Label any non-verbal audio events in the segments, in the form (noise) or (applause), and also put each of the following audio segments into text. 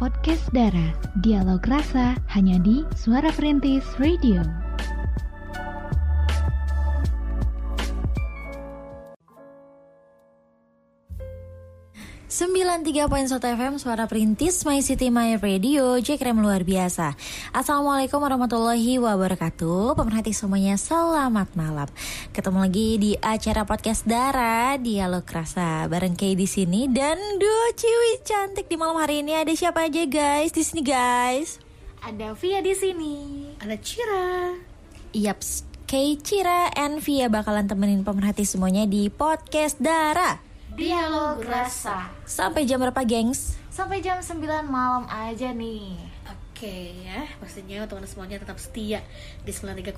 podcast Dara. Dialog rasa hanya di Suara Perintis Radio. Sembilan tiga poin FM Suara Perintis My City My Radio Jekrem luar biasa. Assalamualaikum warahmatullahi wabarakatuh. Pemerhati semuanya selamat malam. Ketemu lagi di acara podcast Dara Dialog Rasa Bareng Kay di sini Dan dua ciwi cantik. Di malam hari ini Ada siapa aja guys? Di sini guys. Ada Via di sini. Ada Cira. Yaps Kay, Cira, and Via bakalan temenin pemerhati semuanya di podcast Dara Dialog rasa. Sampai jam berapa gengs? Sampai jam 9 malam aja nih. Oke ya, pastinya teman semuanya tetap setia di 93,1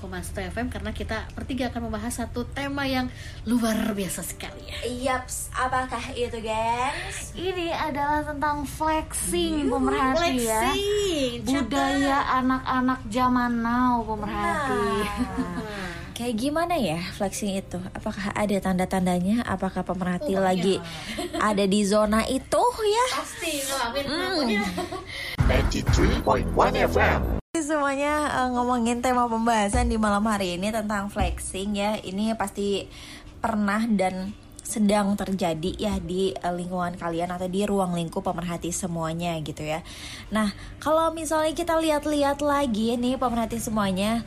FM karena kita bertiga akan membahas satu tema yang luar biasa sekali ya. Yaps, apakah itu gengs? Ini adalah tentang flexing pemerhati ya. Flexing, Budaya anak-anak zaman now pemerhati. Nah, (laughs) Kayak gimana ya flexing itu? Apakah ada tanda-tandanya? Apakah pemerhati lagi ada di zona itu ya? pasti ngalamin Hmm. pokoknya. 93.1 FM. Semuanya eh, ngomongin tema pembahasan di malam hari ini tentang flexing ya. Ini pasti pernah dan sedang terjadi ya di eh, lingkungan kalian atau di ruang lingkup pemerhati semuanya gitu ya. Nah, kalau misalnya kita lihat-lihat lagi nih pemerhati semuanya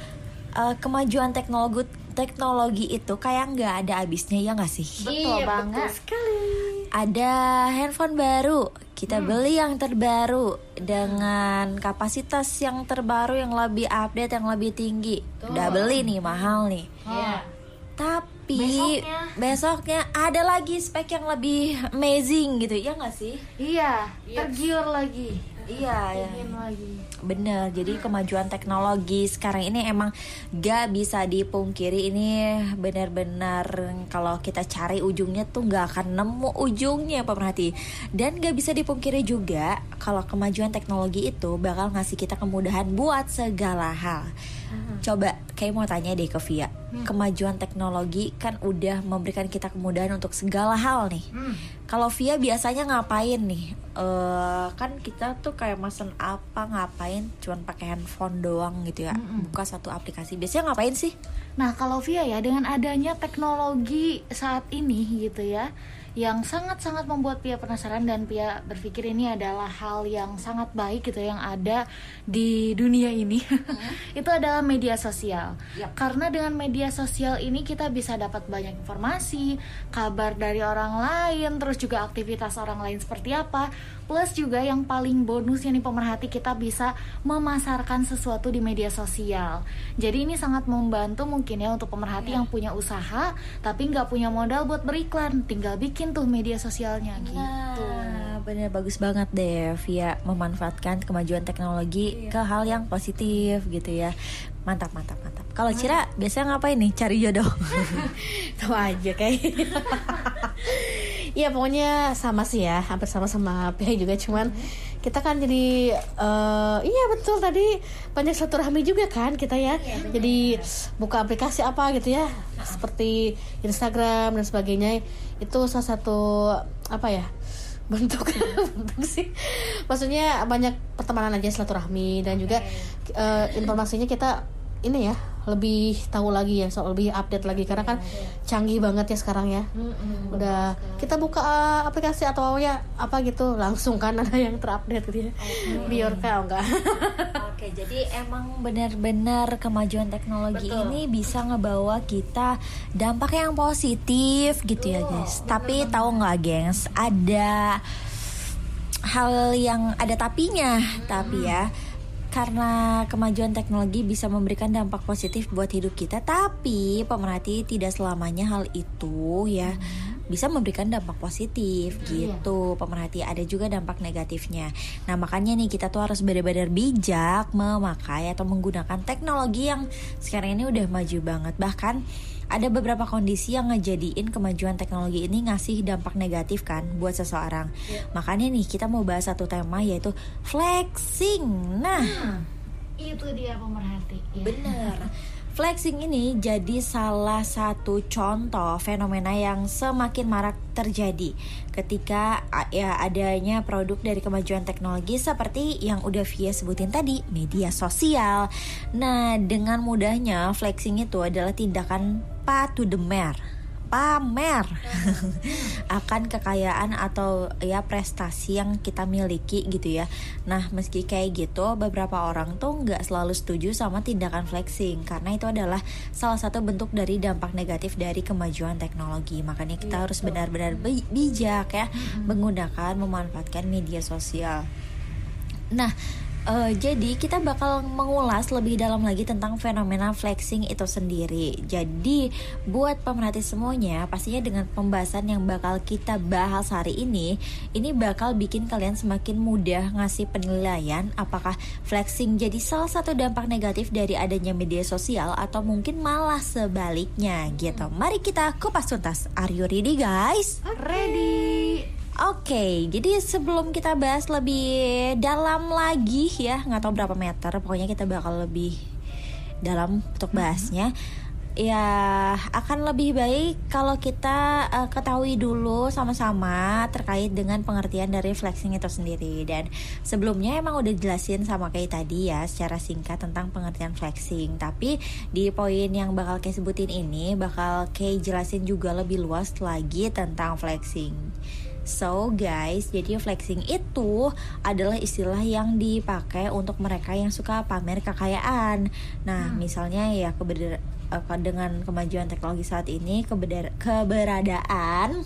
eh, kemajuan teknologi teknologi itu kayak nggak ada habisnya ya nggak sih? Betul Iya, banget. betul sekali. ada handphone baru kita beli yang terbaru dengan kapasitas yang terbaru yang lebih update yang lebih tinggi udah beli nih mahal nih Iya. tapi Besoknya. besoknya ada lagi spek yang lebih amazing gitu ya nggak sih Iya, Yes. tergiur lagi. Iya ya Ingin lagi. bener jadi kemajuan teknologi sekarang ini emang gak bisa dipungkiri. Ini benar-benar kalau kita cari ujungnya tuh gak akan nemu ujungnya pemerhati dan gak bisa dipungkiri juga kalau kemajuan teknologi itu bakal ngasih kita kemudahan buat segala hal coba kayak mau tanya deh ke Via kemajuan teknologi kan udah memberikan kita kemudahan untuk segala hal nih Hmm. kalau Via biasanya ngapain nih? Eh kan kita tuh kayak mesen apa ngapain? Cuman pakai handphone doang gitu ya. Buka satu aplikasi. Biasanya ngapain sih? Nah, kalau Via ya dengan adanya teknologi saat ini gitu ya, yang sangat-sangat membuat Pia penasaran dan Pia berpikir ini adalah hal yang sangat baik gitu yang ada di dunia ini. (laughs) Itu adalah media sosial. Yap. Karena dengan media sosial ini kita bisa dapat banyak informasi, kabar dari orang lain, terus juga aktivitas orang lain seperti apa. Plus juga yang paling bonusnya nih pemerhati kita bisa memasarkan sesuatu di media sosial. Jadi ini sangat membantu mungkin ya untuk pemerhati yang punya usaha tapi nggak punya modal buat beriklan, tinggal bikin tuh media sosialnya gitu. Nah, bener bagus banget deh Via memanfaatkan kemajuan teknologi ke hal yang positif gitu ya. Mantap, mantap, mantap. Kalau Cira biasanya ngapain nih? Cari jodoh. (laughs) Tahu aja kayak. (laughs) Iya pokoknya sama sih ya, hampir sama sama Pia juga cuman kita kan jadi eh, iya betul tadi banyak silaturahmi juga kan kita ya. jadi buka aplikasi apa gitu ya, seperti Instagram dan sebagainya itu salah satu apa ya (laughs) bentuk bentuk sih. Maksudnya banyak pertemanan aja silaturahmi dan juga eh, informasinya kita ini ya lebih tahu lagi ya soal lebih update lagi. Karena kan canggih banget ya sekarang ya. Udah kita buka uh, aplikasi atau ya apa gitu langsung kan ada yang terupdate gitu ya. Biorka oh, enggak? (laughs) Oke, jadi emang benar-benar kemajuan teknologi ini bisa ngebawa kita dampak yang positif gitu ya, guys. Tapi tahu nggak, gengs? Ada hal yang ada tapinya, tapi ya karena kemajuan teknologi bisa memberikan dampak positif buat hidup kita, tapi pemerhati tidak selamanya hal itu ya bisa memberikan dampak positif gitu. Pemerhati ada juga dampak negatifnya. Nah, makanya nih kita tuh harus benar-benar bijak memakai atau menggunakan teknologi yang sekarang ini udah maju banget. Bahkan ada beberapa kondisi yang ngejadiin kemajuan teknologi ini ngasih dampak negatif kan buat seseorang. Makanya nih kita mau bahas satu tema yaitu flexing. Nah, Itu dia pemerhati. ya. bener. (laughs) Flexing ini jadi salah satu contoh fenomena yang semakin marak terjadi ketika ya adanya produk dari kemajuan teknologi seperti yang udah Via sebutin tadi, media sosial. Nah, dengan mudahnya flexing itu adalah tindakan patu demer pamer (laughs) akan kekayaan atau ya prestasi yang kita miliki gitu ya. Nah meski kayak gitu beberapa orang tuh nggak selalu setuju sama tindakan flexing karena itu adalah salah satu bentuk dari dampak negatif dari kemajuan teknologi. Makanya kita iya, harus benar-benar bijak ya menggunakan memanfaatkan media sosial. Nah Uh, jadi kita bakal mengulas lebih dalam lagi tentang fenomena flexing itu sendiri. Jadi buat pemerhati semuanya, pastinya dengan pembahasan yang bakal kita bahas hari ini, ini bakal bikin kalian semakin mudah ngasih penilaian apakah flexing jadi salah satu dampak negatif dari adanya media sosial atau mungkin malah sebaliknya gitu. Mari kita kupas tuntas. Are you ready guys? Ready. Oke, okay, jadi sebelum kita bahas lebih dalam lagi ya, nggak tahu berapa meter, pokoknya kita bakal lebih dalam untuk mm-hmm. bahasnya. Ya, akan lebih baik kalau kita uh, ketahui dulu sama-sama terkait dengan pengertian dari flexing itu sendiri. Dan sebelumnya emang udah jelasin sama kayak tadi ya secara singkat tentang pengertian flexing. Tapi di poin yang bakal kayak sebutin ini bakal kayak jelasin juga lebih luas lagi tentang flexing. So guys, jadi flexing itu adalah istilah yang dipakai untuk mereka yang suka pamer kekayaan. Nah, hmm. misalnya ya dengan kemajuan teknologi saat ini keberadaan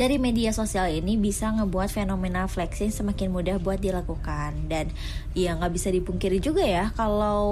dari media sosial ini bisa ngebuat fenomena flexing semakin mudah buat dilakukan dan ya nggak bisa dipungkiri juga ya kalau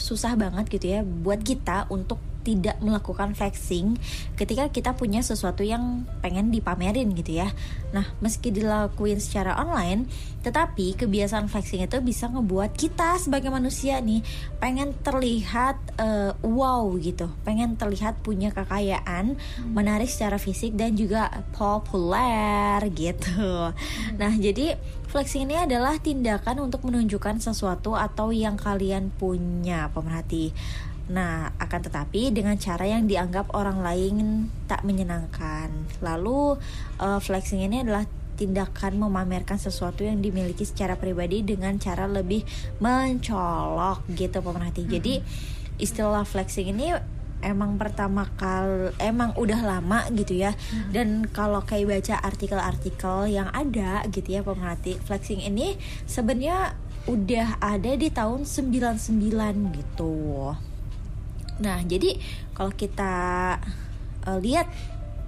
susah banget gitu ya buat kita untuk tidak melakukan flexing ketika kita punya sesuatu yang pengen dipamerin gitu ya. Nah, meski dilakuin secara online, tetapi kebiasaan flexing itu bisa ngebuat kita sebagai manusia nih pengen terlihat uh, wow gitu, pengen terlihat punya kekayaan, hmm. menarik secara fisik dan juga populer gitu. Hmm. Nah, jadi flexing ini adalah tindakan untuk menunjukkan sesuatu atau yang kalian punya, pemerhati. Nah, akan tetapi dengan cara yang dianggap orang lain tak menyenangkan. Lalu uh, flexing ini adalah tindakan memamerkan sesuatu yang dimiliki secara pribadi dengan cara lebih mencolok gitu pemerhati. Hmm. Jadi istilah flexing ini emang pertama kali emang udah lama gitu ya. Hmm. Dan kalau kayak baca artikel-artikel yang ada gitu ya pemerhati, flexing ini sebenarnya udah ada di tahun 99 gitu. Nah, jadi kalau kita uh, lihat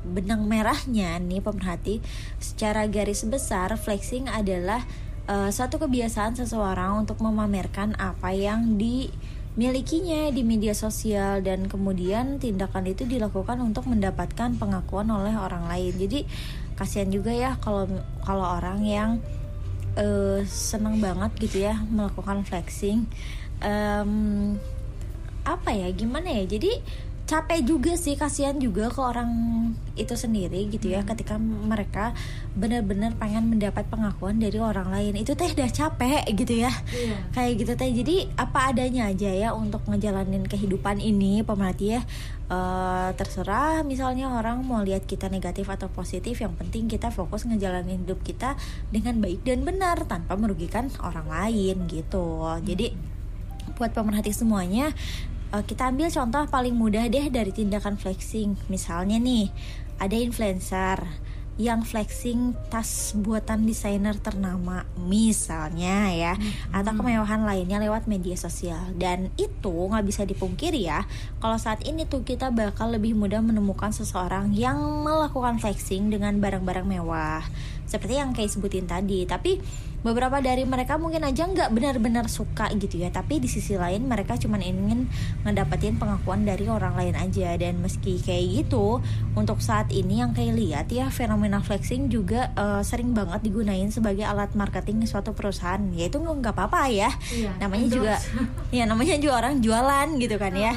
benang merahnya nih pemerhati, secara garis besar flexing adalah uh, satu kebiasaan seseorang untuk memamerkan apa yang dimilikinya di media sosial dan kemudian tindakan itu dilakukan untuk mendapatkan pengakuan oleh orang lain. Jadi kasihan juga ya kalau kalau orang yang uh, seneng banget gitu ya melakukan flexing. Um, apa ya gimana ya jadi capek juga sih kasihan juga ke orang itu sendiri gitu ya hmm. ketika mereka benar-benar pengen mendapat pengakuan dari orang lain itu teh udah capek gitu ya yeah. kayak gitu teh jadi apa adanya aja ya untuk ngejalanin kehidupan ini pemerhati ya uh, terserah misalnya orang mau lihat kita negatif atau positif yang penting kita fokus ngejalanin hidup kita dengan baik dan benar tanpa merugikan orang lain gitu hmm. jadi buat pemerhati semuanya uh, kita ambil contoh paling mudah deh dari tindakan flexing. Misalnya nih, ada influencer yang flexing tas buatan desainer ternama misalnya ya hmm. atau kemewahan lainnya lewat media sosial dan itu nggak bisa dipungkiri ya kalau saat ini tuh kita bakal lebih mudah menemukan seseorang yang melakukan flexing dengan barang-barang mewah seperti yang kayak sebutin tadi tapi beberapa dari mereka mungkin aja nggak benar-benar suka gitu ya. Tapi di sisi lain mereka cuma ingin ngedapetin pengakuan dari orang lain aja. Dan meski kayak gitu untuk saat ini yang kayak lihat ya fenomena flexing juga uh, sering banget digunain sebagai alat marketing suatu perusahaan. Ya itu nggak apa-apa ya. Iya, namanya juga (laughs) ya namanya juga orang jualan gitu kan ya.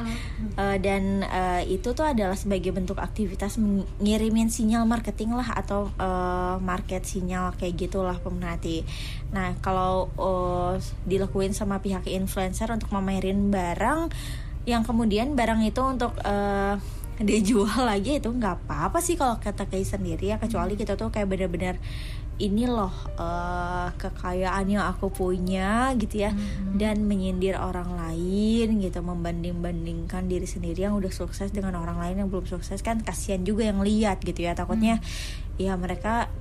Uh, dan uh, itu tuh adalah sebagai bentuk aktivitas ngirimin sinyal marketing lah atau uh, market sinyal kayak gitulah pemerhati Nah, kalau uh, dilakuin sama pihak influencer untuk memamerin barang yang kemudian barang itu untuk uh, dijual lagi itu nggak apa-apa sih kalau kata kayak sendiri ya kecuali kita tuh kayak bener-bener ini loh uh, kekayaan yang aku punya gitu ya hmm. dan menyindir orang lain gitu membanding-bandingkan diri sendiri yang udah sukses dengan orang lain yang belum sukses kan kasihan juga yang lihat gitu ya takutnya hmm. ya mereka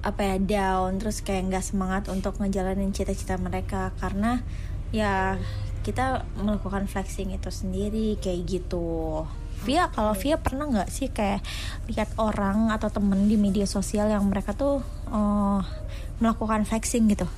apa ya down terus kayak nggak semangat untuk ngejalanin cita-cita mereka. Karena ya kita melakukan flexing itu sendiri kayak gitu. Via kalau Via pernah nggak sih kayak lihat orang atau temen di media sosial yang mereka tuh uh, melakukan flexing gitu?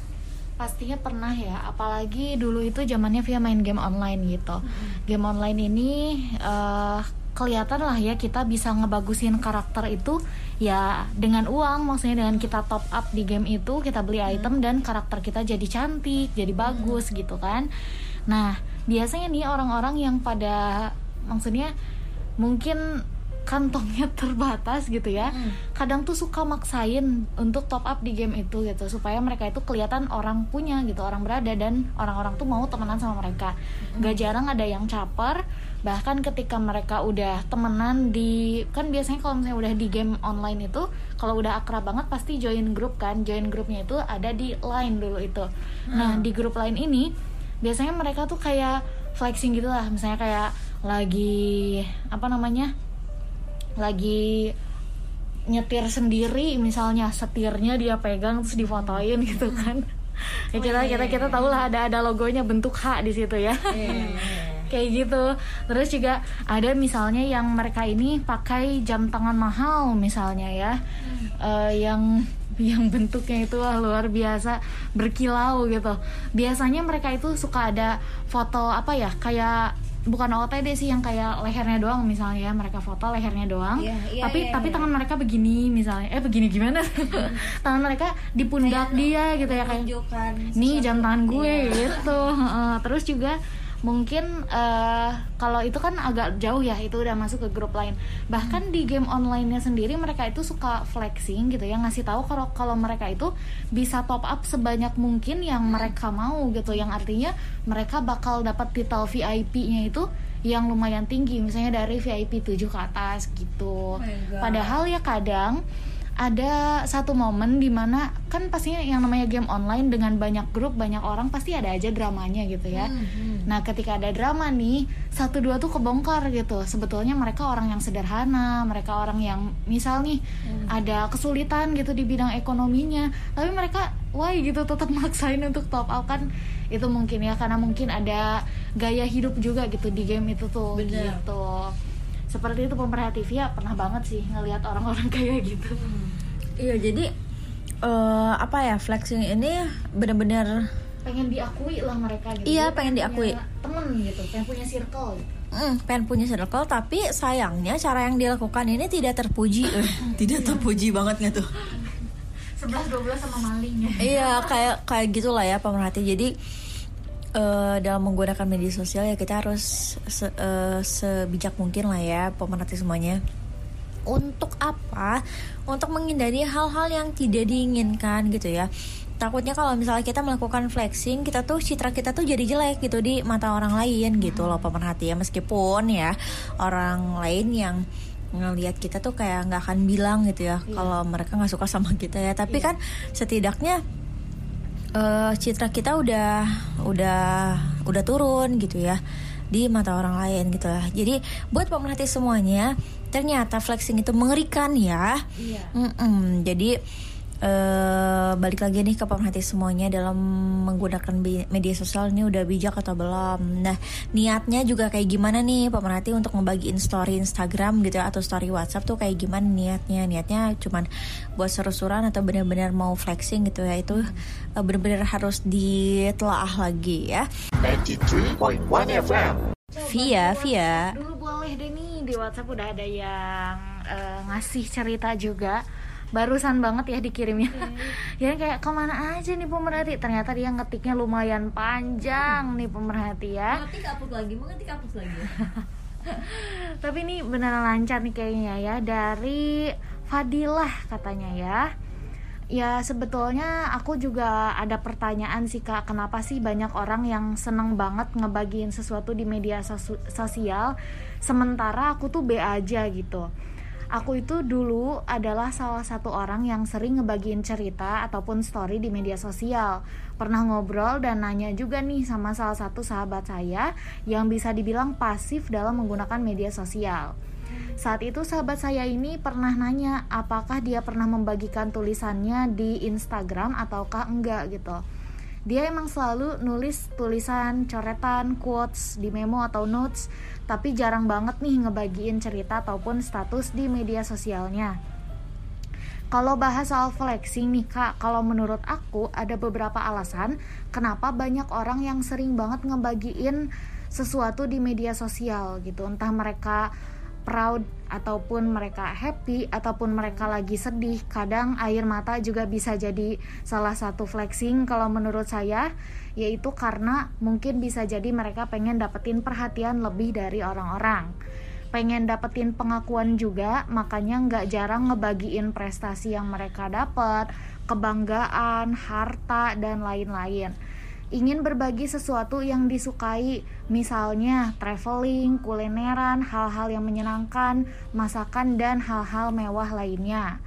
Pastinya pernah ya apalagi dulu itu zamannya via main game online gitu. Game online ini uh, kelihatan lah ya kita bisa ngebagusin karakter itu ya dengan uang maksudnya dengan kita top up di game itu kita beli item dan karakter kita jadi cantik jadi bagus gitu kan nah biasanya nih orang-orang yang pada maksudnya mungkin kantongnya (laughs) terbatas gitu ya hmm. kadang tuh suka maksain untuk top up di game itu gitu supaya mereka itu kelihatan orang punya gitu orang berada dan orang-orang tuh mau temenan sama mereka hmm. gak jarang ada yang caper bahkan ketika mereka udah temenan di kan biasanya kalau misalnya udah di game online itu kalau udah akrab banget pasti join grup kan. Join grupnya itu ada di line dulu itu. Hmm. nah di grup lain ini biasanya mereka tuh kayak flexing gitu lah. Misalnya kayak lagi apa namanya lagi nyetir sendiri misalnya setirnya dia pegang terus difotoin gitu kan. (laughs) Ya kita oh, iya, kita kita iya, tahu lah iya. ada ada logonya bentuk H di situ ya kayak gitu. Terus juga ada misalnya yang mereka ini pakai jam tangan mahal misalnya ya. Hmm. uh, yang yang bentuknya itu wah, luar biasa berkilau gitu. Biasanya mereka itu suka ada foto apa ya kayak bukan OTD sih yang kayak lehernya doang misalnya. Ya mereka foto lehernya doang. Yeah, yeah, tapi yeah, tapi yeah. tangan mereka begini misalnya. Eh begini gimana? (laughs) Tangan mereka di pundak dia gitu ya kayak nih jam tangan gue yeah. gitu. Uh, terus juga mungkin uh, kalau itu kan agak jauh ya itu udah masuk ke grup lain. Bahkan di game onlinenya sendiri mereka itu suka flexing gitu ya ngasih tahu kalau kalau mereka itu bisa top up sebanyak mungkin yang mereka mau gitu. Yang artinya mereka bakal dapat titel VIP-nya itu yang lumayan tinggi. Misalnya dari VIP 7 ke atas gitu. Oh padahal ya kadang ada satu momen di mana kan pastinya yang namanya game online dengan banyak grup banyak orang pasti ada aja dramanya gitu ya hmm, hmm. nah ketika ada drama nih satu dua tuh kebongkar gitu sebetulnya mereka orang yang sederhana mereka orang yang misal nih hmm. ada kesulitan gitu di bidang ekonominya tapi mereka wah gitu tetap (laughs) maksain untuk top up kan itu mungkin ya karena mungkin ada gaya hidup juga gitu di game itu tuh Bener. gitu seperti itu pemerhati Via pernah banget sih ngelihat orang-orang (laughs) kayak gitu. Hmm. iya jadi uh, apa ya flexing ini benar-benar pengen diakui lah mereka gitu. Iya pengen diakui. temen gitu pengen punya circle gitu. Mm, pengen punya circle tapi sayangnya cara yang dilakukan ini tidak terpuji. Eh, tidak terpuji banget nggak tuh? 11 12 sama maling ya. Iya kayak kayak gitulah ya pemerhati. Jadi uh, dalam menggunakan media sosial ya kita harus se, uh, sebijak mungkin lah ya pemerhati semuanya. Untuk apa? Untuk menghindari hal-hal yang tidak diinginkan gitu ya. Takutnya kalau misalnya kita melakukan flexing kita tuh citra kita tuh jadi jelek gitu di mata orang lain gitu loh pemerhati ya. Meskipun ya orang lain yang ngelihat kita tuh kayak nggak akan bilang gitu ya yeah. kalau mereka nggak suka sama kita ya. Tapi yeah. kan setidaknya uh, citra kita udah udah udah turun gitu ya di mata orang lain gitu lah. Jadi buat pemerhati semuanya, ternyata flexing itu mengerikan ya. Iya. Mm -mm. Jadi uh, balik lagi nih ke pemerhati semuanya dalam menggunakan media sosial ini udah bijak atau belum. Nah, niatnya juga kayak gimana nih pemerhati untuk ngebagiin story Instagram gitu ya atau story WhatsApp tuh kayak gimana niatnya? Niatnya cuman buat seru-seruan atau benar-benar mau flexing gitu ya. Itu uh, benar-benar harus ditelaah lagi ya. 93.1 FM. Via, Via. Dulu boleh deh nih di WhatsApp udah ada yang uh, ngasih cerita juga barusan banget ya dikirimnya. (laughs) Okay. ya kayak ke mana aja nih pemerhati? Ternyata dia ngetiknya lumayan panjang nih pemerhati ya. Ngetik hapus lagi mau ngetik hapus lagi? (laughs) Tapi ini beneran lancar nih kayaknya ya dari Fadilah katanya ya. Ya sebetulnya aku juga ada pertanyaan sih kak. Kenapa sih banyak orang yang seneng banget ngebagiin sesuatu di media sosial Sementara aku tuh B aja gitu Aku itu dulu adalah salah satu orang yang sering ngebagiin cerita ataupun story di media sosial. Pernah ngobrol dan nanya juga nih sama salah satu sahabat saya Yang bisa dibilang pasif dalam menggunakan media sosial. Saat itu sahabat saya ini pernah nanya apakah dia pernah membagikan tulisannya di Instagram ataukah enggak? gitu. Dia emang selalu nulis tulisan, coretan, quotes di memo atau notes, tapi jarang banget nih ngebagiin cerita ataupun status di media sosialnya. Kalau bahas soal flexing nih kak, kalau menurut aku ada beberapa alasan kenapa banyak orang yang sering banget ngebagiin sesuatu di media sosial gitu. Entah mereka proud ataupun mereka happy ataupun mereka lagi sedih kadang air mata juga bisa jadi salah satu flexing kalau menurut saya yaitu karena mungkin bisa jadi mereka pengen dapetin perhatian lebih dari orang-orang. Pengen dapetin pengakuan juga makanya nggak jarang ngebagiin prestasi yang mereka dapat kebanggaan harta dan lain-lain ingin berbagi sesuatu yang disukai, misalnya traveling, kulineran, hal-hal yang menyenangkan, masakan, dan hal-hal mewah lainnya.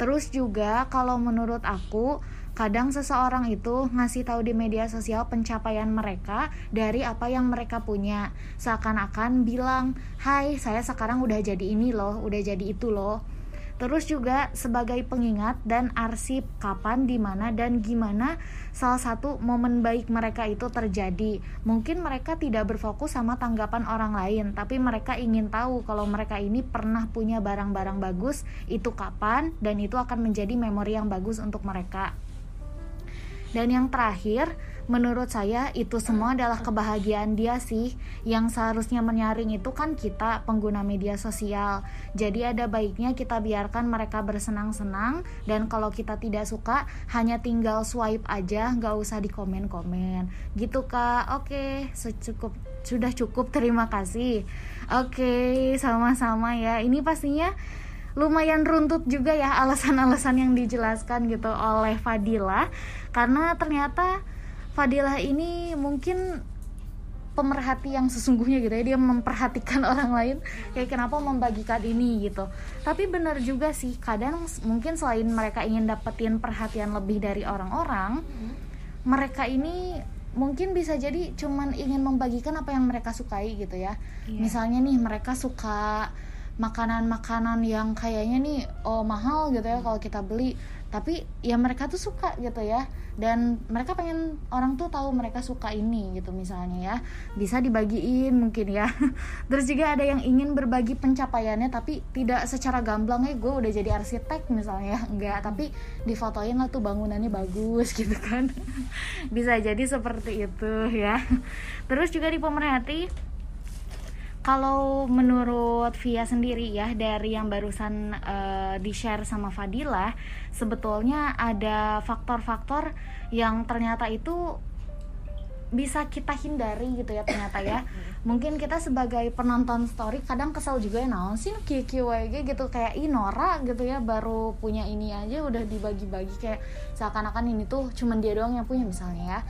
Terus juga, kalau menurut aku, kadang seseorang itu ngasih tahu di media sosial pencapaian mereka dari apa yang mereka punya, seakan-akan bilang, "Hai, saya sekarang udah jadi ini loh, udah jadi itu loh." Terus juga sebagai pengingat dan arsip kapan, di mana dan gimana salah satu momen baik mereka itu terjadi. Mungkin mereka tidak berfokus sama tanggapan orang lain, tapi mereka ingin tahu kalau mereka ini pernah punya barang-barang bagus itu kapan dan itu akan menjadi memori yang bagus untuk mereka. Dan yang terakhir, menurut saya itu semua adalah kebahagiaan dia sih. Yang seharusnya menyaring itu kan kita pengguna media sosial. Jadi ada baiknya kita biarkan mereka bersenang-senang. Dan kalau kita tidak suka hanya tinggal swipe aja nggak usah di komen-komen gitu kak. Oke secukup sudah cukup. (laughs) Terima kasih. Oke sama-sama ya. Ini pastinya lumayan runtut juga ya alasan-alasan yang dijelaskan gitu oleh Fadila. Karena ternyata Fadilah ini mungkin pemerhati yang sesungguhnya gitu ya dia memperhatikan (laughs) orang lain kayak kenapa membagikan ini gitu tapi benar juga sih kadang mungkin selain mereka ingin dapetin perhatian lebih dari orang-orang hmm. mereka ini mungkin bisa jadi cuman ingin membagikan apa yang mereka sukai gitu ya yeah. misalnya nih mereka suka makanan-makanan yang kayaknya nih oh mahal gitu ya kalau kita beli tapi ya mereka tuh suka gitu ya. Dan mereka pengen orang tuh tahu mereka suka ini gitu misalnya ya. Bisa dibagiin mungkin ya. (laughs) Terus juga ada yang ingin berbagi pencapaiannya tapi tidak secara gamblang ya gue udah jadi arsitek misalnya ya. Enggak tapi difotoin lah tuh bangunannya bagus (laughs) gitu kan. Bisa jadi seperti itu ya. Terus juga di pemerhati kalau menurut Via sendiri ya dari yang barusan uh, di share sama Fadila sebetulnya ada faktor-faktor yang ternyata itu bisa kita hindari gitu ya ternyata ya. (coughs) Mungkin kita sebagai penonton story kadang kesel juga ya naon sih KQWG gitu. Kayak Inora gitu ya baru punya ini aja udah dibagi-bagi. Kayak seakan-akan ini tuh cuman dia doang yang punya misalnya ya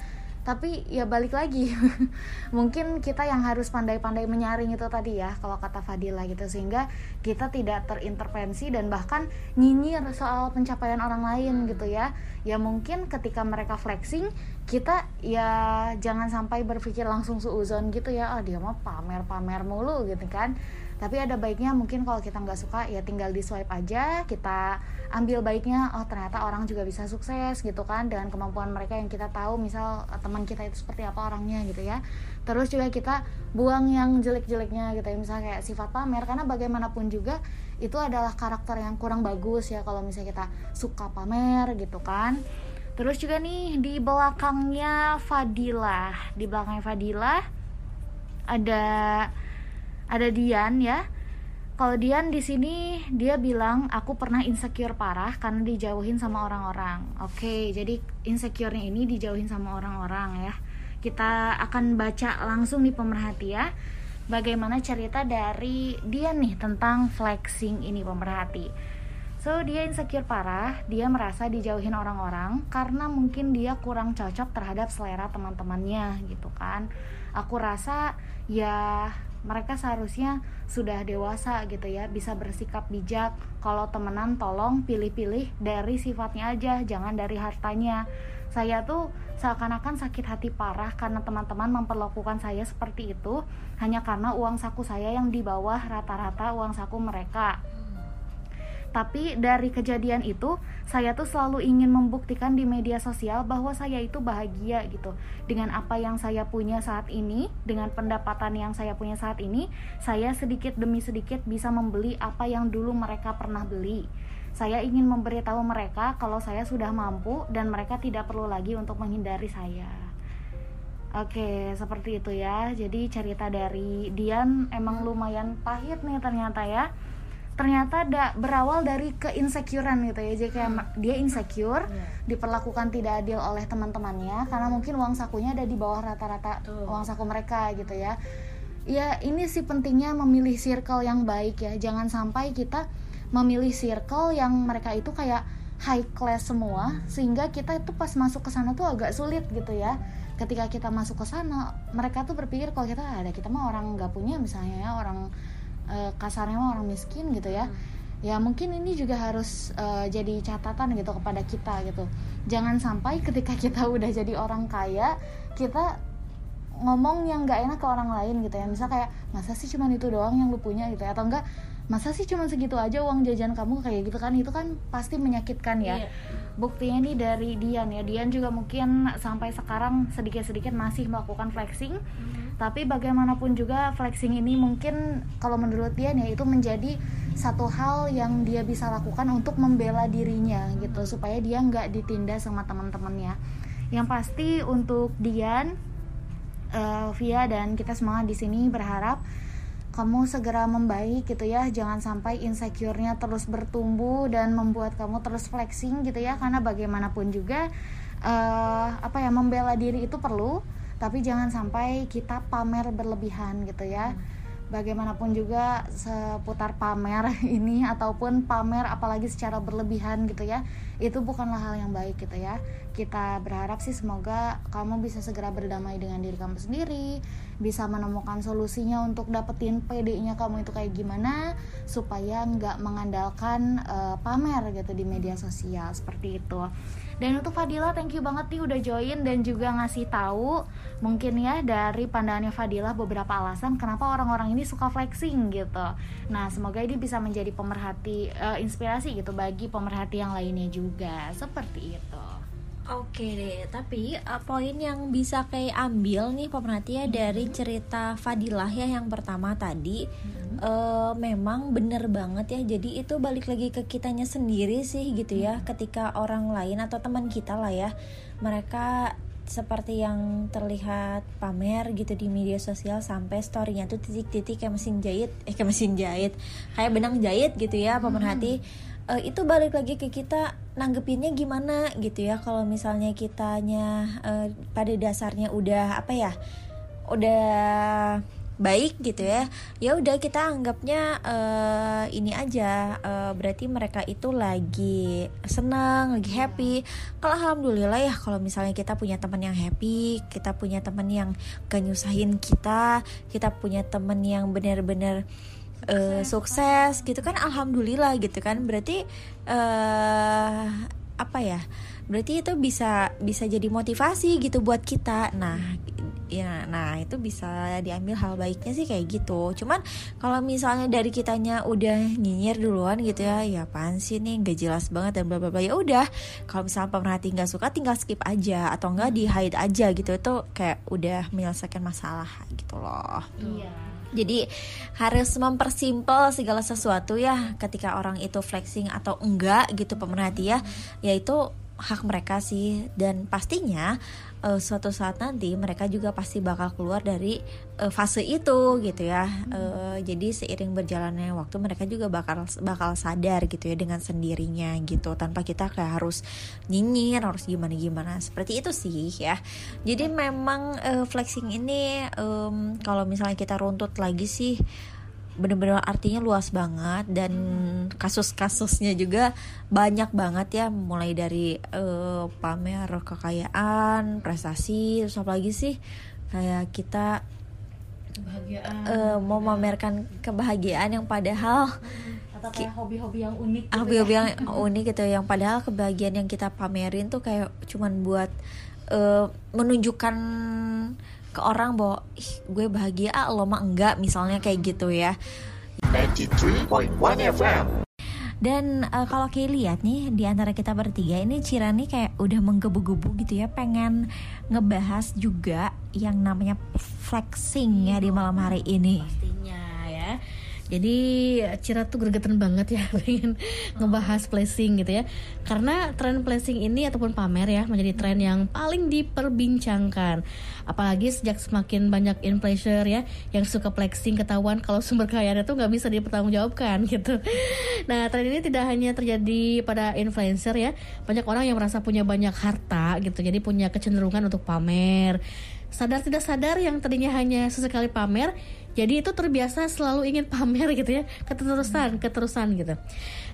tapi ya balik lagi (laughs) mungkin kita yang harus pandai-pandai menyaring itu tadi ya kalau kata Fadila gitu. Sehingga kita tidak terintervensi dan bahkan nyinyir soal pencapaian orang lain gitu ya. Ya mungkin ketika mereka flexing kita ya jangan sampai berpikir langsung suuzon gitu ya. Oh dia mah pamer-pamer mulu gitu kan tapi ada baiknya mungkin kalau kita nggak suka ya tinggal di swipe aja kita ambil baiknya oh ternyata orang juga bisa sukses gitu kan dengan kemampuan mereka yang kita tahu misal eh, teman kita itu seperti apa orangnya gitu ya. Terus juga kita buang yang jelek-jeleknya gitu ya misalnya kayak sifat pamer karena bagaimanapun juga itu adalah karakter yang kurang bagus ya kalau misalnya kita suka pamer gitu kan. Terus juga nih di belakangnya Fadilah di belakangnya Fadilah ada ada Dian ya kalau Dian di sini dia bilang aku pernah insecure parah karena dijauhin sama orang-orang. Oke, jadi insecure-nya ini dijauhin sama orang-orang ya. Kita akan baca langsung di pemerhati ya. Bagaimana cerita dari Dian nih tentang flexing ini pemerhati. So dia insecure parah, dia merasa dijauhin orang-orang karena mungkin dia kurang cocok terhadap selera teman-temannya gitu kan. Aku rasa ya mereka seharusnya sudah dewasa gitu ya, bisa bersikap bijak. Kalau temenan tolong pilih-pilih dari sifatnya aja, jangan dari hartanya. Saya tuh seakan-akan sakit hati parah karena teman-teman memperlakukan saya seperti itu hanya karena uang saku saya yang di bawah rata-rata uang saku mereka tapi dari kejadian itu saya tuh selalu ingin membuktikan di media sosial bahwa saya itu bahagia gitu. Dengan apa yang saya punya saat ini dengan pendapatan yang saya punya saat ini saya sedikit demi sedikit bisa membeli apa yang dulu mereka pernah beli. Saya ingin memberitahu mereka kalau saya sudah mampu dan mereka tidak perlu lagi untuk menghindari saya. Oke, seperti itu ya. Jadi cerita dari Dian emang lumayan pahit nih ternyata ya ternyata da, berawal dari keinsecurean gitu ya. Jadi kayak hmm. dia insecure yeah. diperlakukan tidak adil oleh teman-temannya karena mungkin uang sakunya ada di bawah rata-rata uang saku mereka gitu ya. Ya ini sih pentingnya memilih circle yang baik ya. Jangan sampai kita memilih circle yang mereka itu kayak high class semua sehingga kita itu pas masuk ke sana tuh agak sulit gitu ya. Ketika kita masuk ke sana mereka tuh berpikir kalau kita ada kita mah orang nggak punya misalnya ya orang uh, kasarnya orang miskin gitu ya. Hmm. ya mungkin ini juga harus uh, jadi catatan gitu kepada kita gitu. Jangan sampai ketika kita (laughs) udah jadi orang kaya kita ngomong yang nggak enak ke orang lain gitu ya. Misal kayak masa sih cuman itu doang yang lu punya? gitu ya. Atau enggak masa sih cuma segitu aja uang jajan kamu kayak gitu kan? Itu kan pasti menyakitkan ya. Iya. buktinya nih dari Dian ya. Dian juga mungkin sampai sekarang sedikit-sedikit masih melakukan flexing. Mm-hmm. tapi bagaimanapun juga flexing ini mungkin kalau menurut Dian ya itu menjadi satu hal yang dia bisa lakukan untuk membela dirinya gitu supaya dia nggak ditindas sama teman-temannya. Yang pasti untuk Dian uh, Via dan kita semua di sini berharap kamu segera membaik gitu ya. Jangan sampai insecure-nya terus bertumbuh dan membuat kamu terus flexing gitu ya. Karena bagaimanapun juga uh, apa ya membela diri itu perlu. Tapi jangan sampai kita pamer berlebihan gitu ya. Bagaimanapun juga seputar pamer (laughs) ini ataupun pamer apalagi secara berlebihan gitu ya itu bukanlah hal yang baik gitu ya. Kita berharap sih semoga kamu bisa segera berdamai dengan diri kamu sendiri bisa menemukan solusinya untuk dapetin PD-nya kamu itu kayak gimana supaya nggak mengandalkan uh, pamer gitu di media sosial seperti itu dan untuk Fadila thank you banget nih udah join dan juga ngasih tahu mungkin ya dari pandangannya Fadila beberapa alasan kenapa orang-orang ini suka flexing gitu. Nah, semoga ini bisa menjadi pemerhati uh, inspirasi gitu bagi pemerhati yang lainnya juga. Seperti itu. Oke deh, tapi uh, poin yang bisa kayak ambil nih pemerhati ya dari mm-hmm. cerita Fadilah ya yang pertama tadi hmm. uh, memang bener banget ya. Jadi itu balik lagi ke kitanya sendiri sih gitu ya. Hmm. Ketika orang lain atau teman kita lah ya, mereka seperti yang terlihat pamer gitu di media sosial sampai storynya tuh titik-titik kayak mesin jahit, eh kayak mesin jahit, kayak benang jahit gitu ya pemerhati. Hmm uh, itu balik lagi ke kita nanggepinnya gimana gitu ya. Kalau misalnya kitanya uh, pada dasarnya udah apa ya udah baik gitu ya ya udah kita anggapnya uh, ini aja uh, berarti mereka itu lagi senang lagi happy. Kalau alhamdulillah ya kalau misalnya kita punya teman yang happy kita punya teman yang gak nyusahin kita kita punya teman yang benar-benar sukses gitu kan alhamdulillah gitu kan. Berarti uh, apa ya berarti itu bisa bisa jadi motivasi gitu buat kita. Nah ya nah itu bisa diambil hal baiknya sih kayak gitu. Cuman kalau misalnya dari kitanya udah nyinyir duluan gitu ya ya apaan sih nih gak jelas banget dan bla bla bla ya udah. Kalau misalnya pemerhati nggak suka tinggal skip aja atau enggak di hide aja gitu. Itu kayak udah menyelesaikan masalah gitu loh. Iya jadi harus mempersimpel segala sesuatu ya ketika orang itu flexing atau enggak gitu pemerhati ya. Yaitu hak mereka sih. Dan pastinya uh, suatu saat nanti mereka juga pasti bakal keluar dari uh, fase itu gitu ya. Uh, jadi seiring berjalannya waktu mereka juga bakal bakal sadar gitu ya dengan sendirinya gitu tanpa kita kayak harus nyinyir harus gimana gimana seperti itu sih ya. Jadi memang uh, flexing ini um, kalau misalnya kita runtut lagi sih bener-bener artinya luas banget dan kasus-kasusnya juga banyak banget ya mulai dari uh, pamer kekayaan prestasi terus apa lagi sih kayak kita kebahagiaan uh, mau memamerkan kebahagiaan yang padahal atau kayak hobi-hobi yang unik gitu hobi-hobi ya. yang (laughs) unik gitu yang padahal kebahagiaan yang kita pamerin tuh kayak cuman buat uh, menunjukkan ke orang bahwa ih gue bahagia ah lo mah enggak misalnya kayak gitu ya. 93.1 FM dan uh, kalau kayak lihat nih di antara kita bertiga ini Cira nih kayak udah menggebu-gebu gitu ya pengen ngebahas juga yang namanya flexing ya di malam hari ini. Pastinya. ya jadi Cira tuh gregetan banget ya (laughs) pengen ngebahas placing gitu ya. Karena tren placing ini ataupun pamer ya menjadi tren yang paling diperbincangkan. Apalagi sejak semakin banyak influencer ya yang suka flexing ketahuan kalau sumber kekayaannya tuh nggak bisa dipertanggungjawabkan (laughs) gitu. Nah tren ini tidak hanya terjadi pada influencer ya. Banyak orang yang merasa punya banyak harta gitu. Jadi punya kecenderungan untuk pamer. Sadar tidak sadar yang tadinya hanya sesekali pamer jadi itu terbiasa selalu ingin pamer gitu ya keterusan keterusan gitu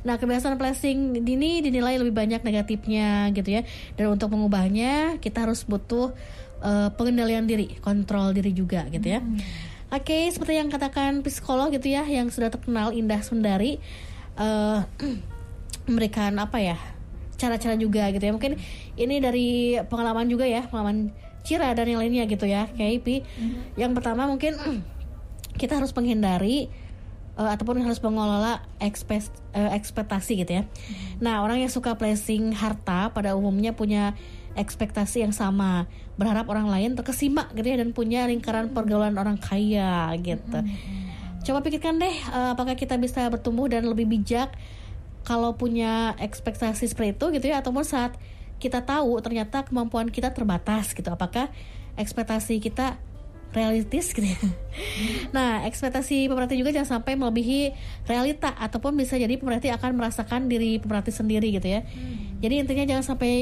nah kebiasaan flashing ini dinilai lebih banyak negatifnya gitu ya dan untuk mengubahnya kita harus butuh uh, pengendalian diri kontrol diri juga gitu ya hmm. Oke, okay, seperti yang katakan psikolog gitu ya, yang sudah terkenal Indah Sundari, uh, (clears throat) memberikan apa ya, cara-cara juga gitu ya. Mungkin ini dari pengalaman juga ya, pengalaman Cira dan yang lainnya gitu ya, kayak IP. Mm-hmm. Yang pertama mungkin (clears throat) kita harus menghindari uh, ataupun harus mengelola ekspes, uh, ekspektasi gitu ya. Hmm. Nah, orang yang suka placing harta pada umumnya punya ekspektasi yang sama, berharap orang lain terkesima gitu ya dan punya lingkaran pergaulan orang kaya gitu. Hmm. Coba pikirkan deh, uh, apakah kita bisa bertumbuh dan lebih bijak kalau punya ekspektasi seperti itu gitu ya, ataupun saat kita tahu ternyata kemampuan kita terbatas gitu. Apakah ekspektasi kita realistis gitu ya. (laughs) Nah, ekspektasi pemerhati juga jangan sampai melebihi realita ataupun bisa jadi pemerhati akan merasakan diri pemerhati sendiri gitu ya. Hmm. Jadi intinya jangan sampai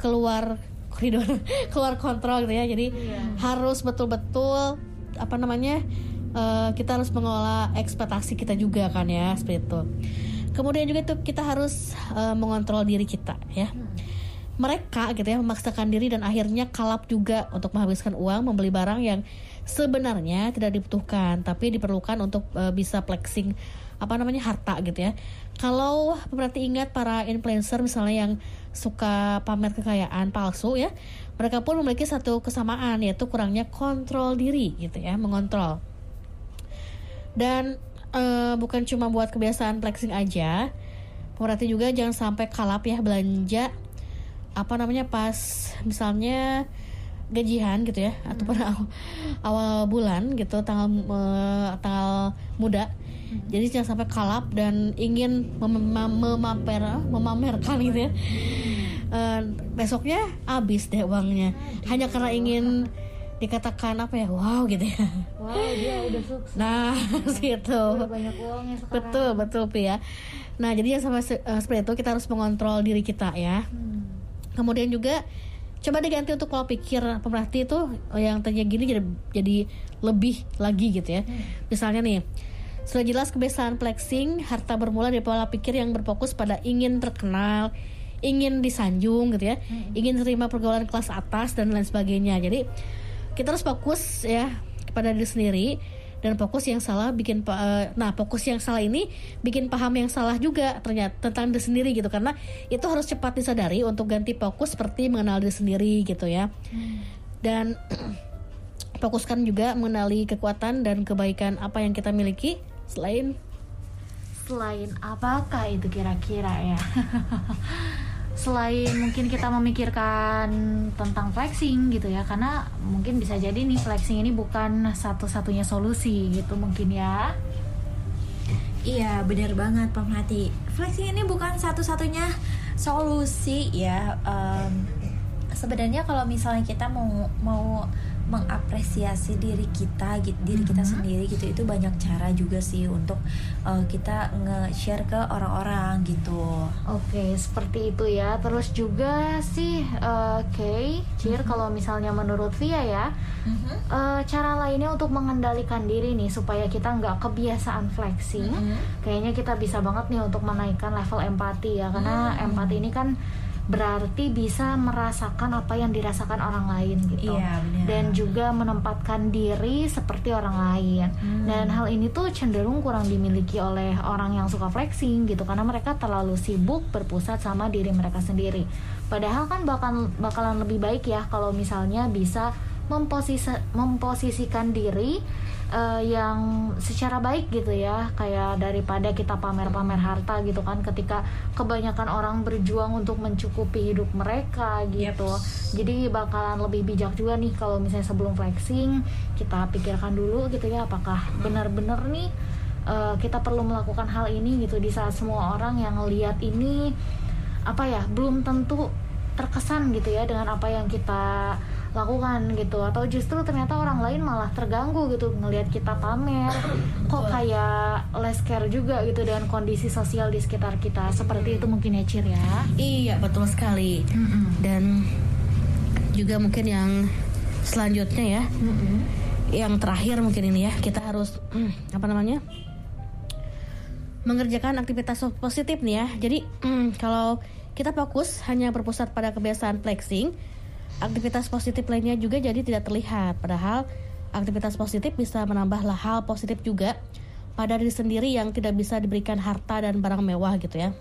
keluar koridor, (laughs) keluar kontrol gitu ya. Jadi yeah. harus betul-betul apa namanya? Uh, kita harus mengelola ekspektasi kita juga kan ya, seperti itu. Kemudian juga itu kita harus uh, mengontrol diri kita ya. Hmm mereka gitu ya memaksakan diri dan akhirnya kalap juga untuk menghabiskan uang membeli barang yang sebenarnya tidak dibutuhkan tapi diperlukan untuk uh, bisa flexing apa namanya harta gitu ya. Kalau berarti ingat para influencer misalnya yang suka pamer kekayaan palsu ya, mereka pun memiliki satu kesamaan yaitu kurangnya kontrol diri gitu ya, mengontrol. Dan uh, bukan cuma buat kebiasaan flexing aja, berarti juga jangan sampai kalap ya belanja apa namanya pas misalnya gajian gitu ya hmm. atau pada awal, awal bulan gitu tanggal uh, tanggal muda. Hmm. jadi jangan sampai kalap dan ingin mem memamer memamerkan gitu ya. Uh, besoknya habis deh uangnya. Aduh. hanya karena ingin dikatakan apa ya wow gitu ya. Wow dia udah sukses. Nah (laughs) situ banyak uangnya sekarang. Betul betul ya nah jadi yang sama uh, seperti itu kita harus mengontrol diri kita ya. Hmm kemudian juga coba diganti untuk pola pikir pemerhati itu yang tadinya gini jadi jadi lebih lagi gitu ya hmm. misalnya nih sudah jelas kebiasaan flexing harta bermula dari pola pikir yang berfokus pada ingin terkenal ingin disanjung gitu ya hmm. ingin terima pergaulan kelas atas dan lain sebagainya jadi kita harus fokus ya kepada diri sendiri dan fokus yang salah bikin uh, nah fokus yang salah ini bikin paham yang salah juga ternyata tentang diri sendiri gitu. Karena itu harus cepat disadari untuk ganti fokus seperti mengenal diri sendiri gitu ya. Dan (clears throat) fokuskan juga mengenali kekuatan dan kebaikan apa yang kita miliki selain selain apakah itu kira-kira ya (laughs) selain mungkin kita memikirkan tentang flexing gitu ya karena mungkin bisa jadi nih flexing ini bukan satu-satunya solusi gitu mungkin ya. Iya benar banget pemerhati flexing ini bukan satu-satunya solusi ya. Um, sebenarnya kalau misalnya kita mau mau mengapresiasi diri kita gitu diri kita Mhm. sendiri gitu itu banyak cara juga sih untuk uh, kita nge-share ke orang-orang gitu Oke, seperti itu ya. Terus juga sih, eh, Kay, Cir, kalau misalnya menurut Via ya, eh, cara lainnya untuk mengendalikan diri nih supaya kita nggak kebiasaan flexing, Mhm. kayaknya kita bisa banget nih untuk menaikkan level empati ya, karena Hmm. empati ini kan berarti bisa merasakan apa yang dirasakan orang lain gitu. Iya. Dan juga menempatkan diri seperti orang lain. Hmm. Dan hal ini tuh cenderung kurang dimiliki oleh orang yang suka flexing gitu karena mereka terlalu sibuk berpusat sama diri mereka sendiri. Padahal kan bakal bakalan lebih baik ya kalau misalnya bisa memposisi memposisikan diri eh, yang secara baik gitu ya kayak daripada kita pamer-pamer harta gitu kan ketika kebanyakan orang berjuang untuk mencukupi hidup mereka gitu. Jadi bakalan lebih bijak juga nih kalau misalnya sebelum flexing kita pikirkan dulu gitu ya apakah benar-benar nih eh, kita perlu melakukan hal ini gitu. Di saat semua orang yang ngelihat ini apa ya belum tentu terkesan gitu ya dengan apa yang kita lakukan gitu. Atau justru ternyata orang lain malah terganggu gitu ngelihat kita pamer. Kok kayak less care juga gitu dengan kondisi sosial di sekitar kita. Seperti itu mungkin ya Cir ya? Iya betul sekali. Dan juga mungkin yang selanjutnya ya, yang terakhir mungkin ini ya. Kita harus hmm, apa namanya? Mengerjakan aktivitas positif nih ya. Jadi hmm, kalau kita fokus hanya berpusat pada kebiasaan flexing, aktivitas positif lainnya juga jadi tidak terlihat. Padahal aktivitas positif bisa menambah hal positif juga pada diri sendiri yang tidak bisa diberikan harta dan barang mewah gitu ya.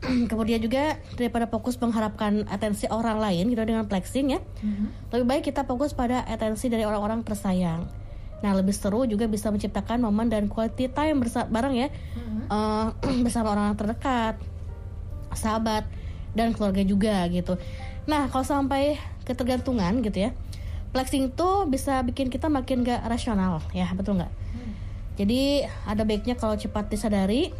(clears throat) Kemudian juga daripada fokus mengharapkan atensi orang lain gitu dengan flexing ya, lebih baik kita fokus pada atensi dari orang-orang tersayang. Nah lebih seru juga bisa menciptakan momen dan quality time bersa- bareng ya eh, (clears throat) bersama orang terdekat, sahabat dan keluarga juga gitu. Nah kalau sampai ketergantungan gitu ya, flexing tuh bisa bikin kita makin gak rasional ya betul nggak? Jadi ada baiknya kalau cepat disadari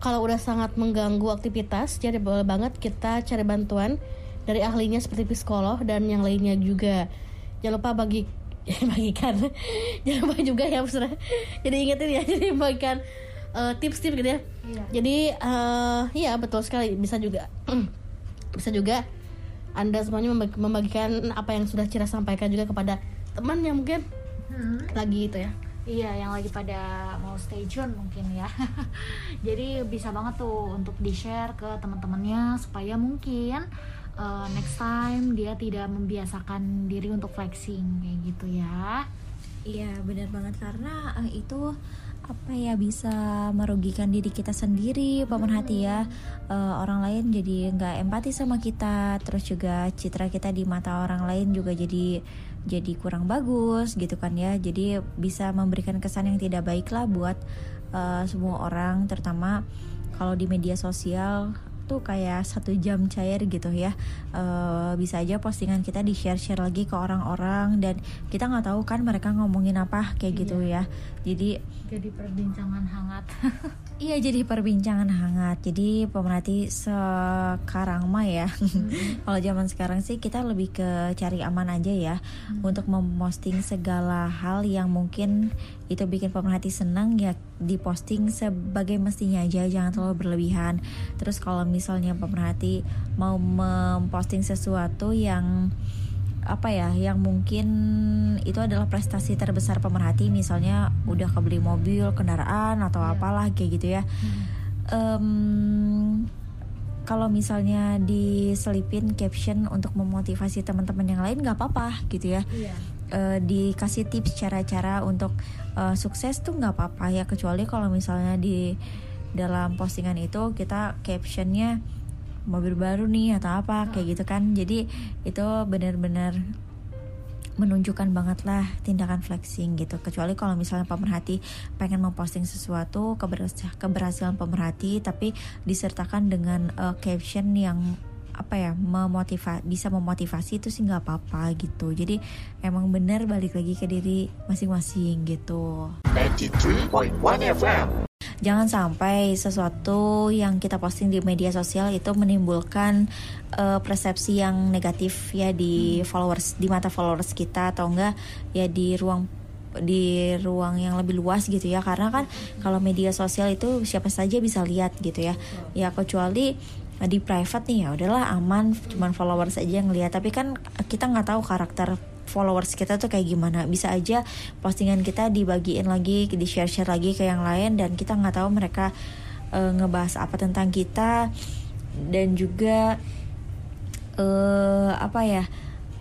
kalau udah sangat mengganggu aktivitas, jadi boleh banget kita cari bantuan dari ahlinya seperti psikolog dan yang lainnya juga. Jangan lupa bagi (laughs) bagikan, (laughs) jangan lupa juga ya maksudnya. Jadi ingetin ya, (laughs) jadi bagikan eh, tips-tips gitu ya. Iya. Jadi eh iya betul sekali bisa juga, (clears throat) bisa juga anda semuanya membagi- membagikan apa yang sudah Cira sampaikan juga kepada teman yang mungkin lagi itu ya. Iya, yang lagi pada mau stay tune mungkin ya. (laughs) Jadi bisa banget tuh untuk di-share ke teman-temannya supaya mungkin uh, next time dia tidak membiasakan diri untuk flexing kayak gitu ya. Iya benar banget karena eh, itu apa ya bisa merugikan diri kita sendiri pemerhati ya. Eh, orang lain jadi nggak empati sama kita terus juga citra kita di mata orang lain juga jadi jadi kurang bagus gitu kan ya. Jadi bisa memberikan kesan yang tidak baik lah buat eh, semua orang terutama kalau di media sosial tuh kayak satu jam cair gitu ya. Eh, bisa aja postingan kita di share share lagi ke orang-orang dan kita nggak tahu kan mereka ngomongin apa kayak gitu ya. Jadi Jadi perbincangan hangat. (laughs) iya jadi perbincangan hangat. Jadi pemerhati sekarang mah ya (laughs) kalau zaman sekarang sih kita lebih ke cari aman aja ya untuk memposting segala hal yang mungkin itu bikin pemerhati senang ya diposting sebagai mestinya aja jangan terlalu berlebihan. Terus kalau misalnya pemerhati mau memposting sesuatu yang apa ya yang mungkin itu adalah prestasi terbesar pemerhati misalnya udah kebeli mobil kendaraan atau apalah kayak gitu ya. Em, kalau misalnya diselipin caption untuk memotivasi teman-teman yang lain nggak apa-apa gitu ya. Iya. Eh, dikasih tips cara-cara untuk eh, sukses tuh nggak apa-apa ya. Kecuali kalau misalnya di dalam postingan itu kita captionnya mobil baru nih atau apa kayak gitu kan. Jadi itu benar-benar menunjukkan banget lah tindakan flexing gitu. Kecuali kalau misalnya pemerhati pengen memposting sesuatu keberhasilan, pemerhati tapi disertakan dengan eh, caption yang apa ya memotiva bisa memotivasi itu sih nggak apa-apa gitu. Jadi emang bener balik lagi ke diri masing-masing gitu. 93.1 FM. Jangan sampai sesuatu yang kita posting di media sosial itu menimbulkan uh, persepsi yang negatif ya di followers di mata followers kita atau enggak ya di ruang di ruang yang lebih luas gitu ya. Karena kan kalau media sosial itu siapa saja bisa lihat gitu ya. Ya kecuali di private nih ya udahlah aman cuman followers aja yang lihat. Tapi kan kita nggak tahu karakter followers kita tuh kayak gimana. Bisa aja postingan kita dibagiin lagi di share share lagi ke yang lain dan kita nggak tahu mereka uh, ngebahas apa tentang kita. Dan juga uh, apa ya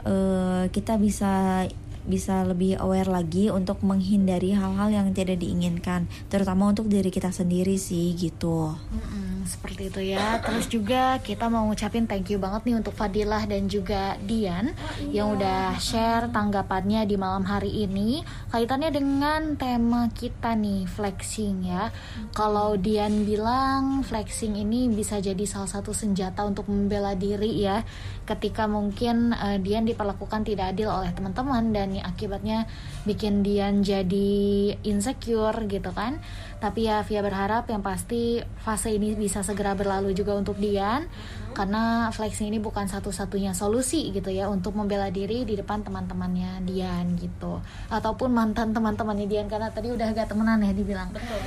uh, kita bisa bisa lebih aware lagi untuk menghindari hal-hal yang tidak diinginkan, terutama untuk diri kita sendiri sih gitu. Mm-mm seperti itu ya. Terus juga kita mau ngucapin thank you banget nih untuk Fadilah dan juga Dian yang udah share tanggapannya di malam hari ini kaitannya dengan tema kita nih flexing ya. Kalau Dian bilang flexing ini bisa jadi salah satu senjata untuk membela diri ya ketika mungkin uh, Dian diperlakukan tidak adil oleh teman-teman dan akibatnya bikin Dian jadi insecure gitu kan tapi ya Via berharap yang pasti fase ini bisa segera berlalu juga untuk Dian karena flexing ini bukan satu-satunya solusi gitu ya untuk membela diri di depan teman-temannya Dian gitu ataupun mantan teman-temannya Dian karena tadi udah agak temenan ya dibilang. Betul.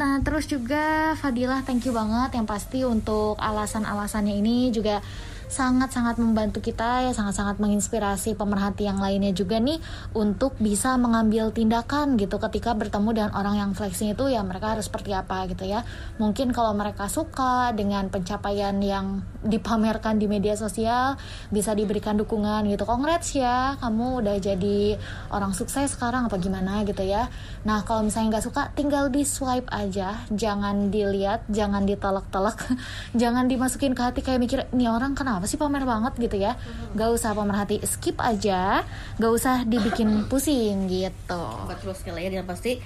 Nah terus juga Fadilah thank you banget yang pasti untuk alasan-alasannya ini juga sangat-sangat membantu kita ya sangat-sangat menginspirasi pemerhati yang lainnya juga nih untuk bisa mengambil tindakan gitu ketika bertemu dengan orang yang flexing itu ya mereka harus seperti apa gitu ya. Mungkin kalau mereka suka dengan pencapaian yang dipamerkan di media sosial bisa diberikan dukungan gitu. Congrats ya kamu udah jadi orang sukses sekarang apa gimana gitu ya. Nah kalau misalnya nggak suka tinggal di swipe aja. Jangan dilihat jangan ditolak-tolak. (laughs) Jangan dimasukin ke hati kayak mikir ini orang kenapa kenapa sih pamer banget gitu ya. Gak usah pemerhati skip aja. Gak usah dibikin (laughs) pusing gitu. Betul sekali ya dan pasti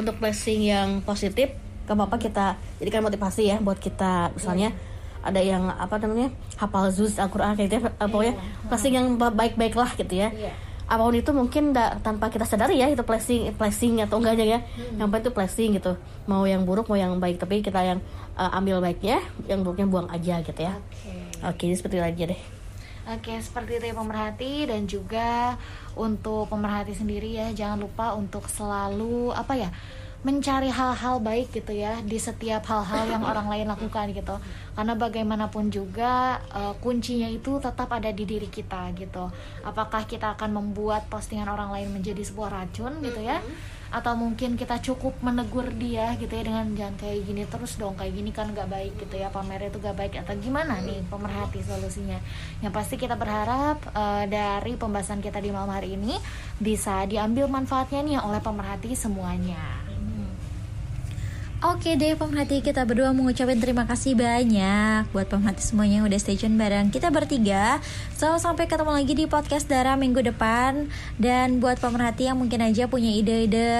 untuk blessing yang positif gak apa-apa kita jadikan motivasi ya buat kita. Misalnya yeah. ada yang apa namanya hafal zuz Al-Quran kayak gitu ya pokoknya yeah. blessing yang baik-baik lah gitu ya. Yeah apa pun itu mungkin da, tanpa kita sadari ya itu blessing blessing atau enggaknya ya. Hmm. yang penting itu blessing gitu. Mau yang buruk mau yang baik tapi kita yang uh, ambil baiknya yang buruknya buang aja gitu ya. Oke. okay. Okay, seperti itu aja deh. Oke, seperti itu ya pemerhati. Dan juga untuk pemerhati sendiri ya jangan lupa untuk selalu apa ya mencari hal-hal baik gitu ya di setiap hal-hal yang orang lain lakukan gitu. Karena bagaimanapun juga uh, kuncinya itu tetap ada di diri kita gitu. Apakah kita akan membuat postingan orang lain menjadi sebuah racun gitu ya atau mungkin kita cukup menegur dia gitu ya dengan jangan kayak gini terus dong kayak gini kan gak baik gitu ya pamer itu gak baik atau gimana nih pemerhati solusinya? Yang pasti kita berharap uh, dari pembahasan kita di malam hari ini bisa diambil manfaatnya nih oleh pemerhati semuanya Oke deh pemerhati kita berdua mengucapkan terima kasih banyak buat pemerhati semuanya yang udah stay tune bareng kita bertiga. So sampai ketemu lagi di podcast Dara minggu depan dan buat pemerhati yang mungkin aja punya ide-ide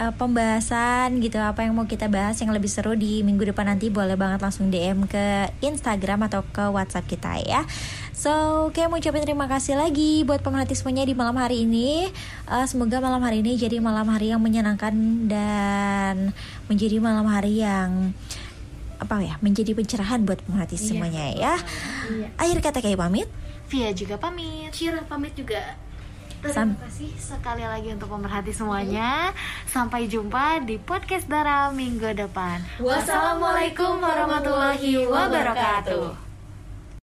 uh, pembahasan gitu apa yang mau kita bahas yang lebih seru di minggu depan nanti boleh banget langsung DM ke Instagram atau ke WhatsApp kita ya. So, kayak mau ucapin terima kasih lagi buat pemerhati semuanya di malam hari ini. Uh, semoga malam hari ini jadi malam hari yang menyenangkan dan menjadi malam hari yang apa ya menjadi pencerahan buat pemerhati iya, semuanya ya. Iya. Akhir kata kayak pamit. Via juga pamit. Cira pamit juga. Terima kasih sekali lagi untuk pemerhati semuanya. Sampai jumpa di podcast Dara minggu depan. Wassalamualaikum warahmatullahi wabarakatuh.